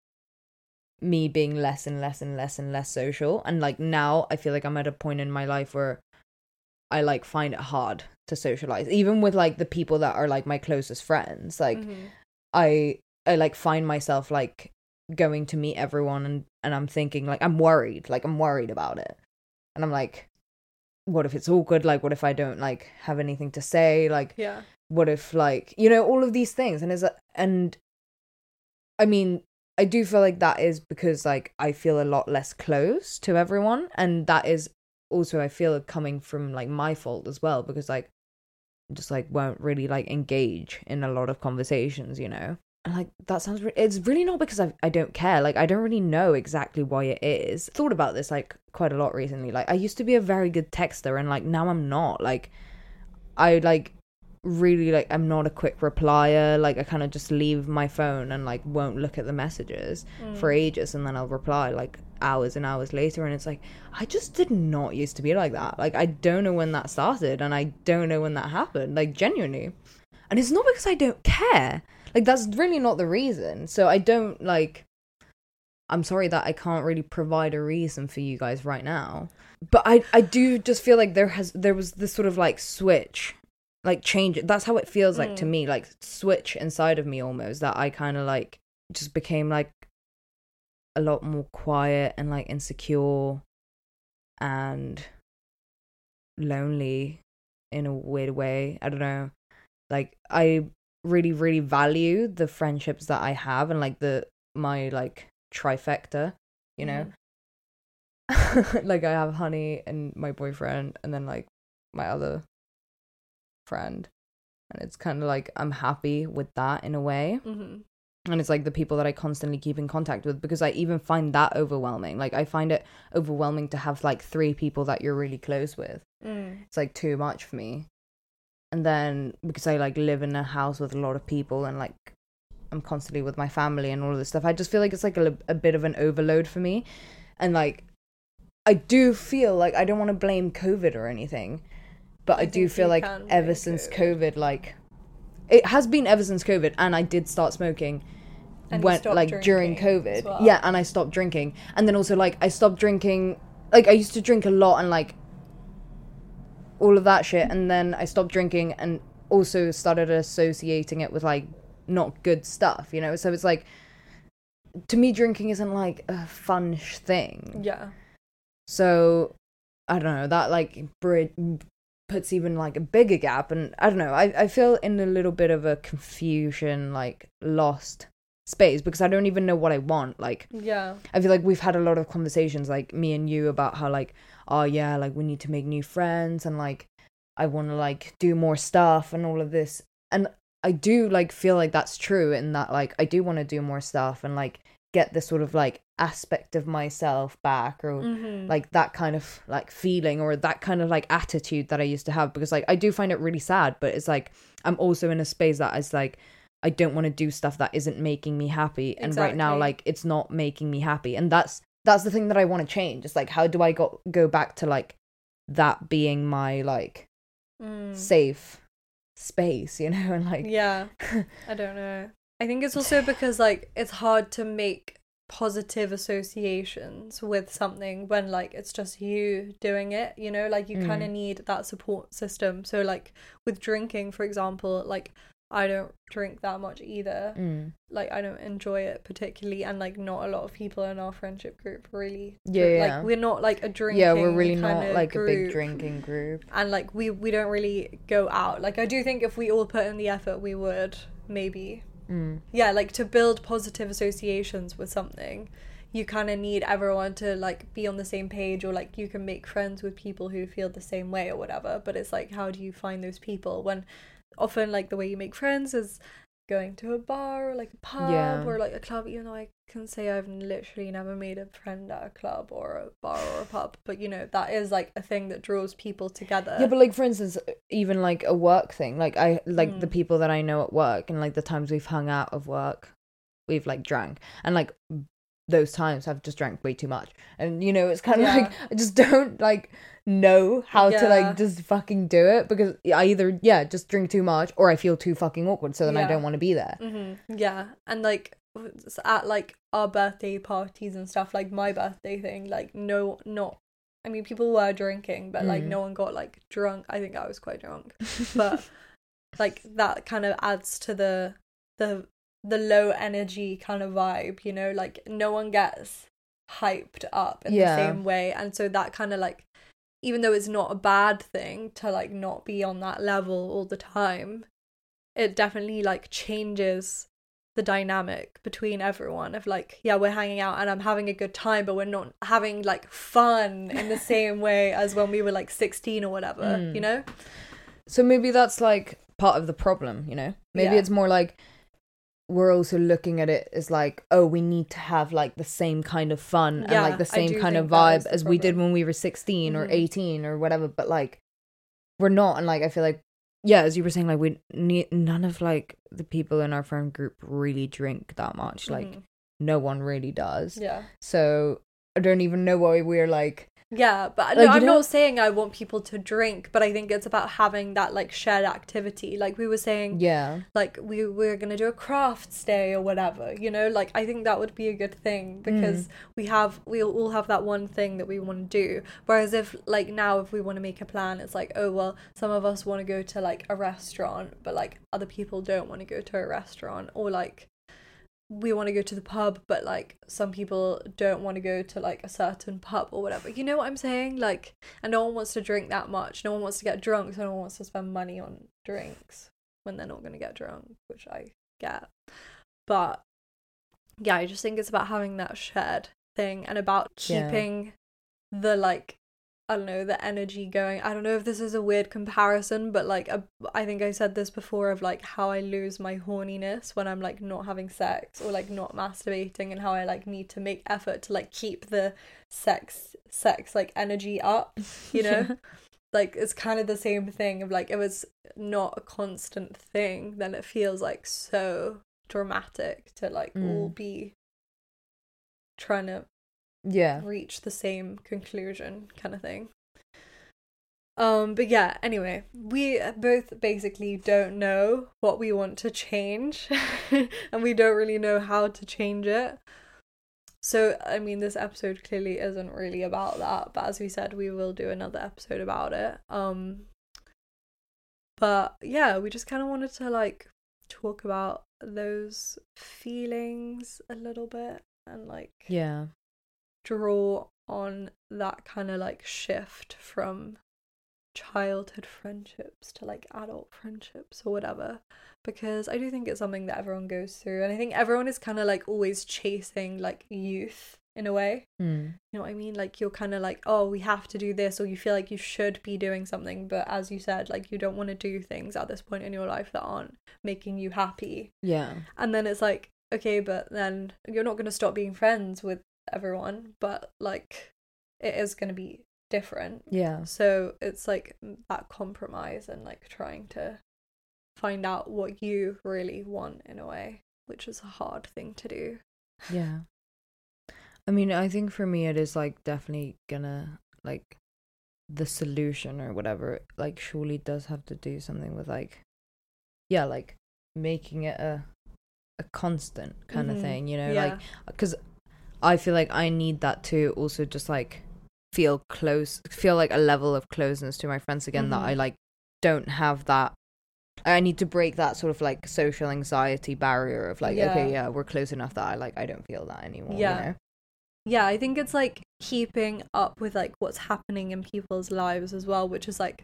me being less and less and less and less social and like now I feel like I'm at a point in my life where I like find it hard to socialize even with like the people that are like my closest friends like Mhm. I I like find myself like going to meet everyone and and I'm thinking like I'm worried, like I'm worried about it. And I'm like what if it's awkward? Like what if I don't like have anything to say? Like Yeah. what if like you know all of these things and is and I mean I do feel like that is because like I feel a lot less close to everyone and that is also I feel coming from like my fault as well because like just like won't really like engage in a lot of conversations, you know. And like that sounds re- it's really not because I I don't care. Like I don't really know exactly why it is. Thought about this like quite a lot recently. Like I used to be a very good texter and like now I'm not. Like I like really like I'm not a quick replier. Like I kind of just leave my phone and like won't look at the messages Mm. for ages and then I'll reply like hours and hours later and it's like I just did not used to be like that. Like I don't know when that started and I don't know when that happened. Like genuinely. And it's not because I don't care. Like that's really not the reason. So I don't like I'm sorry that I can't really provide a reason for you guys right now. But I I do just feel like there has there was this sort of like switch like change that's how it feels like to Mm. me like switch inside of me almost that I kind of like just became like a lot more quiet and like insecure and lonely in a weird way. I don't know. Like I really really value the friendships that I have and like the my like trifecta, you know. [LAUGHS] like I have honey and my boyfriend and then like my other friend. And it's kind of like I'm happy with that in a way. hmm And it's like the people that I constantly keep in contact with because I even find that overwhelming. Like I find it overwhelming to have like three people that you're really close with. Mm. It's like too much for me. And then because I like live in a house with a lot of people and like I'm constantly with my family and all of this stuff, I just feel like it's like a, a bit of an overload for me. And like I do feel like I don't want to blame COVID or anything, but I, I do feel like ever since COVID. COVID, like it has been ever since COVID, and I did start smoking And when like during COVID. well. Yeah, and I stopped drinking, and then also like I stopped drinking. Like I used to drink a lot and like all of that shit, and then I stopped drinking and also started associating it with like not good stuff, you know. So it's like to me, drinking isn't like a fun thing. Yeah. So I don't know that like bridge puts even like a bigger gap, and I don't know. I I feel in a little bit of a confusion, like lost space because I don't even know what I want. Like Yeah. I feel like we've had a lot of conversations, like me and you, about how like oh yeah, like we need to make new friends and like I want to like do more stuff and all of this, and I do like feel like that's true in that like I do want to do more stuff and like get this sort of like aspect of myself back or hmm like that kind of like feeling or that kind of like attitude that I used to have because like I do find it really sad but it's like I'm also in a space that is like I don't want to do stuff that isn't making me happy and right now like it's not making me happy and that's that's the thing that I want to change it's like how do I go go back to like that being my like Mm. safe space you know [LAUGHS] and like Yeah. [LAUGHS] I don't know. I think it's also [SIGHS] because like it's hard to make positive associations with something when like it's just you doing it, you know, like you kind of Mm. need that support system. So like with drinking for example, like I don't drink that much either. Mm. Like I don't enjoy it particularly and like not a lot of people in our friendship group really Yeah, drink- yeah. like we're not like a drinking yeah we're really not like a big drinking group and like we we don't really go out like i do think if we all put in the effort we would maybe mm. yeah like to build positive associations with something you kind of need everyone to like be on the same page or like you can make friends with people who feel the same way or whatever but it's like how do you find those people when often like the way you make friends is going to a bar or like a pub Yeah. or like a club even though i can say i've literally never made a friend at a club or a bar or a pub but you know that is like a thing that draws people together Yeah, but like for instance, even like a work thing, like I like the Mm. people that I know at work and like the times we've hung out of work, we've like drank and like those times I've just drank way too much, and you know it's kind of Yeah. like I just [LAUGHS] don't like know how to like just fucking do it because I either yeah just drink too much or I feel too fucking awkward, so then I don't want to be there. hmm Yeah, and like at like our birthday parties and stuff, like my birthday thing, like no, not. I mean, people were drinking, but like Mm. no one got like drunk. I think I was quite drunk, [LAUGHS] but like that kind of adds to the the the low energy kind of vibe, you know. Like no one gets hyped up in Yeah. the same way, and so that kind of like. Even though it's not a bad thing to like not be on that level all the time, it definitely like changes the dynamic between everyone of like yeah we're hanging out and i'm having a good time but we're not having like fun in the [LAUGHS] same way as when we were like 16 or whatever Mm. you know So maybe that's like part of the problem, you know? Maybe Yeah. it's more like we're also looking at it as like, oh, we need to have like the same kind of fun and like the same kind of think that is vibe as we did when we were 16 or Mhm. 18 or whatever, but like we're not. And like, I feel like, yeah, as you were saying, like, we need none of like the people in our friend group really drink that much. Like, Mhm. no one really does. yeah So I don't even know why we're like, yeah but Like, no, i'm not saying i want people to drink but i think it's about having that like shared activity. Like we were saying yeah. like we we're gonna do a crafts day or whatever you know? Like i think that would be a good thing mm. because we have we all have that one thing that we want to do. Whereas if like now if we want to make a plan it's like oh well some of us want to go to like a restaurant but like other people don't want to go to a restaurant or like we want to go to the pub but like some people don't want to go to like a certain pub or whatever you know what i'm saying like and no one wants to drink that much no one wants to get drunk so no one wants to spend money on drinks when they're not going to get drunk, which I get. But yeah, I just think it's about having that shared thing and about Yeah. keeping the like I don't know, the energy going. I don't know if this is a weird comparison, but like a, I think I said this before of like how I lose my horniness when I'm like not having sex or like not masturbating and how I like need to make effort to like keep the sex sex like energy up, you know? [LAUGHS] like it's kind of the same thing of like if it's not a constant thing, then it feels like so dramatic to like all Mm. be trying to yeah. reach the same conclusion kind of thing. Um but yeah, anyway, we both basically don't know what we want to change [LAUGHS] and we don't really know how to change it. So, I mean, this episode clearly isn't really about that, but as we said, we will do another episode about it. Um but yeah, we just kind of wanted to like talk about those feelings a little bit and like Yeah. Draw on that kind of like shift from childhood friendships to like adult friendships or whatever because I do think it's something that everyone goes through and I think everyone is kind of like always chasing like youth in a way Mm. you know what I mean like you're kind of like oh we have to do this or you feel like you should be doing something but as you said like you don't want to do things at this point in your life that aren't making you happy Yeah. and then it's like, okay, but then you're not going to stop being friends with everyone, but like it is going to be different. Yeah. So it's like that compromise and like trying to find out what you really want in a way, which is a hard thing to do. Yeah. I mean, I think for me, it is like definitely gonna like the solution or whatever. Like, surely does have to do something with like, yeah, like making it a a constant kind Mhm. of thing. You know, yeah. like because I feel like I need that to also just like feel close, feel like a level of closeness to my friends again that Mhm. I like don't have that. I need to break that sort of like social anxiety barrier of like, Yeah. okay, yeah, we're close enough that I like I don't feel that anymore. Yeah. You know? yeah, I think it's like keeping up with like what's happening in people's lives as well, which is like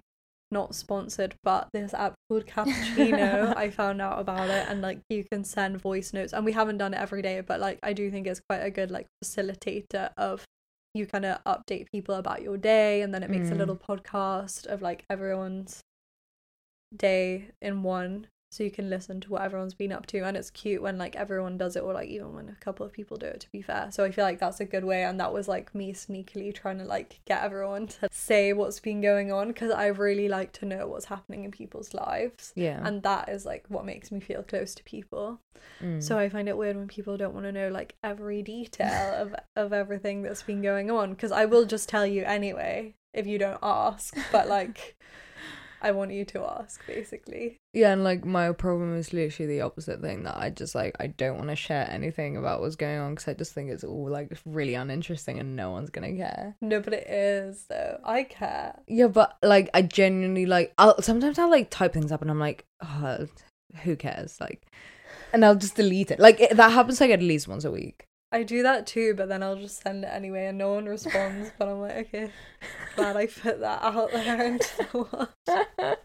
not sponsored, but this app called Cappuccino, [LAUGHS] I found out about it and like you can send voice notes and we haven't done it every day, but like I do think it's quite a good like facilitator of you kind of update people about your day and then it makes a Mm. little podcast of like everyone's day in one so you can listen to what everyone's been up to and it's cute when like everyone does it or like even when a couple of people do it to be fair so i feel like that's a good way and that was like me sneakily trying to like get everyone to say what's been going on because i really like to know what's happening in people's lives Yeah. and that is like what makes me feel close to people Mm. so i find it weird when people don't want to know like every detail of [LAUGHS] of everything that's been going on because i will just tell you anyway if you don't ask but like i want you to ask basically yeah, and like my problem is literally the opposite thing that I just like I don't want to share anything about what's going on because I just think it's all like really uninteresting and no one's gonna care. no but it is though i care Yeah, but like I genuinely like I'll sometimes I'll like type things up and I'm like, oh, who cares? Like, and I'll just delete it. Like it, that happens like at least once a week. I do that too, but then I'll just send it anyway and no one responds. but I'm like, okay, [LAUGHS] glad I put that out there into the world.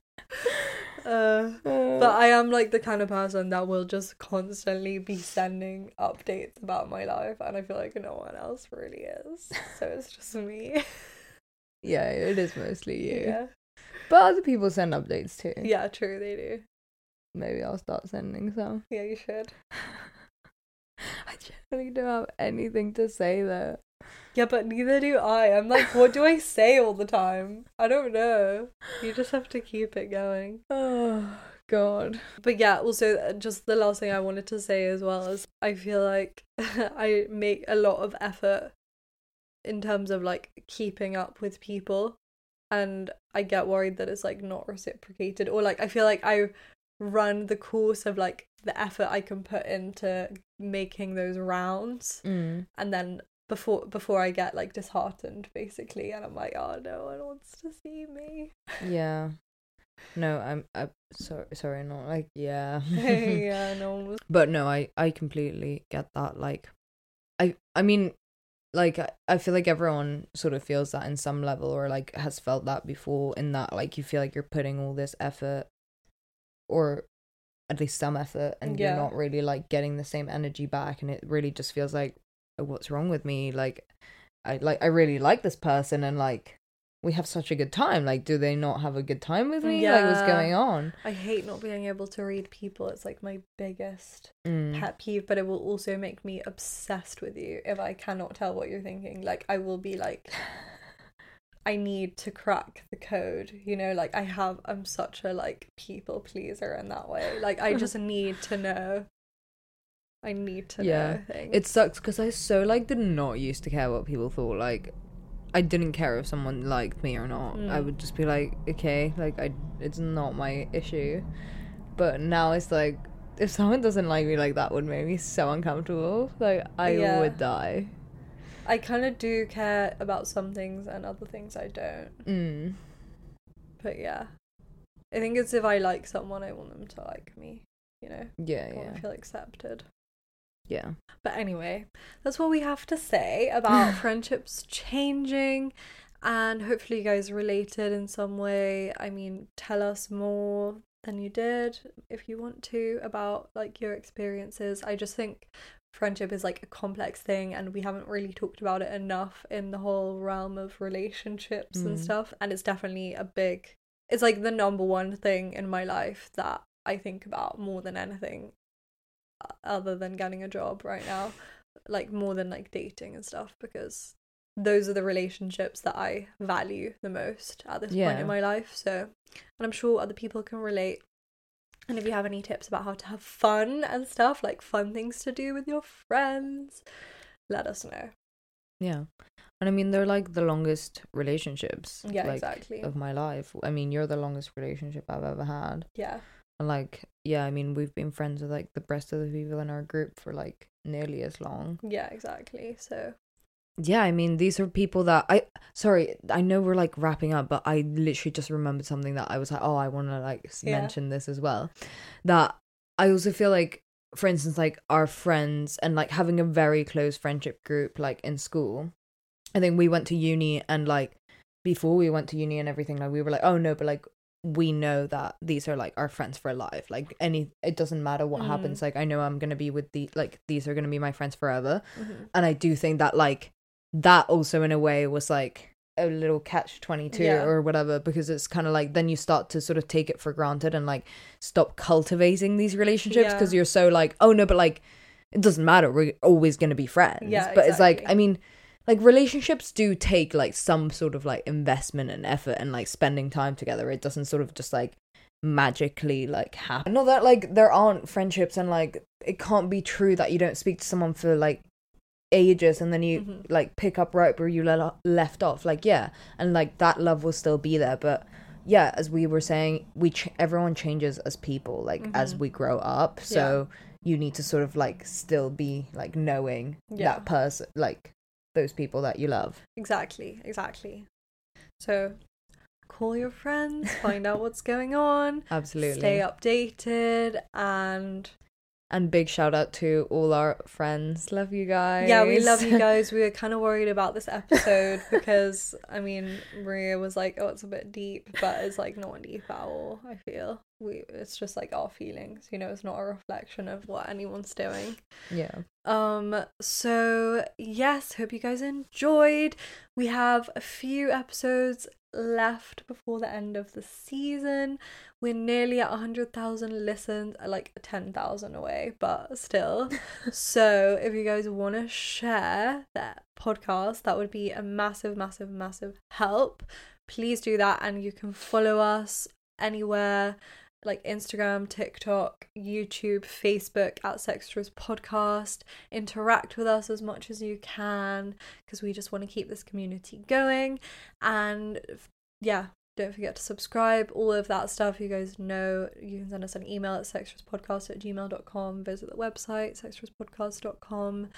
Uh, but I am like the kind of person that will just constantly be sending updates about my life, and I feel like no one else really is. So it's [LAUGHS] just me. yeah, it is mostly you. Yeah. But other people send updates too. Yeah, true, they do. Maybe I'll start sending some. Yeah, you should. [LAUGHS] [LAUGHS] I generally don't have anything to say though. Yeah, but neither do I. I'm like, what do I say all the time? I don't know. You just have to keep it going. [SIGHS] Oh god. But yeah, also uh, just the last thing I wanted to say as well is I feel like [LAUGHS] I make a lot of effort in terms of like keeping up with people and I get worried that it's like not reciprocated or like I feel like I run the course of like the effort I can put into making those rounds Mm. and then before before I get like disheartened basically and I'm like oh no one wants to see me Yeah. No, I'm I sorry sorry, not like yeah. [LAUGHS] [LAUGHS] yeah no one was but no, I I completely get that like I I mean like I feel like everyone sort of feels that in some level or like has felt that before in that like you feel like you're putting all this effort or at least some effort and Yeah. you're not really like getting the same energy back and it really just feels like "Oh, what's wrong with me like i like i really like this person and like we have such a good time like do they not have a good time with me like what's Yeah. going on I hate not being able to read people. It's like my biggest Mm. pet peeve, but it will also make me obsessed with you if I cannot tell what you're thinking. Like I will be like I need to crack the code, you know, like I have I'm such a like people pleaser in that way. Like I just [LAUGHS] need to know. I need to Yeah. know things. it sucks because i so like did not used to care what people thought like i didn't care if someone liked me or not i Mm. would just be like okay like i it's not my issue but now it's like if someone doesn't like me like that would make me so uncomfortable like i Yeah. would die I kind of do care about some things and other things I don't. mm. But yeah. I think it's if I like someone I want them to like me, you know. yeah I want yeah to feel accepted. yeah But anyway, that's what we have to say about [LAUGHS] friendships changing and hopefully you guys related in some way. I mean, tell us more than you did if you want to about like your experiences. I just think friendship is like a complex thing and we haven't really talked about it enough in the whole realm of relationships and Mm. stuff and it's definitely a big it's like the number one thing in my life that I think about more than anything other than getting a job right now like more than like dating and stuff because those are the relationships that I value the most at this point in my life so and I'm sure other people can relate and if you have any tips about how to have fun and stuff like fun things to do with your friends let us know. Yeah. And i mean they're like the longest relationships yeah like, exactly. of my life. I mean you're the longest relationship i've ever had. Yeah. And like, yeah, I mean, we've been friends with like the rest of the people in our group for like nearly as long. yeah exactly. So Yeah, I mean, these are people that I sorry, I know we're like wrapping up, but I literally just remembered something that I was like, oh, I want to like Yeah. mention this as well. That I also feel like, for instance, like our friends and like having a very close friendship group like in school. I think we went to uni and like before we went to uni and everything, like we were like, oh no, but like we know that these are like our friends for life. Like any, it doesn't matter what Mhm. happens. Like I know I'm gonna be with the like these are gonna be my friends forever mhm. and I do think that like that also in a way was like a little catch 22 Yeah. or whatever because it's kind of like then you start to sort of take it for granted and like stop cultivating these relationships Yeah. because you're so like oh no but like it doesn't matter we're always going to be friends Yeah, but it's like i mean like relationships do take like some sort of like investment and effort and like spending time together it doesn't sort of just like magically like happen not that like there aren't friendships and like it can't be true that you don't speak to someone for like ages and then you Mhm. like pick up right where you le- left off like yeah and like that love will still be there but yeah as we were saying we ch- everyone changes as people like as Mhm. we grow up so you need to sort of like still be like knowing Yeah. that person like those people that you love Exactly, exactly. So call your friends, [LAUGHS] find out what's going on, absolutely stay updated, and and big shout out to all our friends love you guys yeah, we love you [LAUGHS] guys. We were kind of worried about this episode [LAUGHS] because I mean, Maria was like, "Oh, it's a bit deep," but it's like not deep at all. I feel we it's just like our feelings, you know. It's not a reflection of what anyone's doing. yeah Um, so yes, hope you guys enjoyed. We have a few episodes left before the end of the season. We're nearly at 100,000 listens, like 10,000 away, but still. [LAUGHS] so if you guys want to share that podcast, that would be a massive, massive, massive help. Please do that, and you can follow us anywhere like Instagram, TikTok, YouTube, Facebook at Sextras Podcast. Interact with us as much as you can because we just want to keep this community going. And yeah, don't forget to subscribe, all of that stuff. You guys know you can send us an email at sextraspodcast at gmail.com, visit the website, sextraspodcast.com.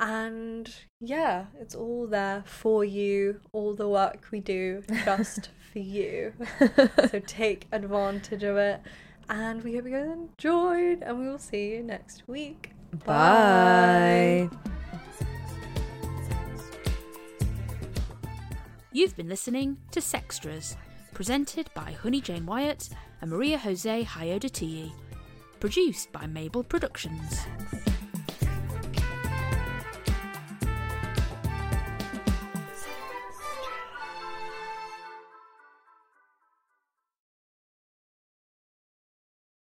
And yeah, it's all there for you, all the work we do just [LAUGHS] for you. So [LAUGHS] take advantage of it. And we hope you guys enjoyed. And we will see you next week. bye. You've been listening to Sextras, presented by Honey Jane Wyatt and Maria Jose Hayodatiyi. Produced by Mabel Productions.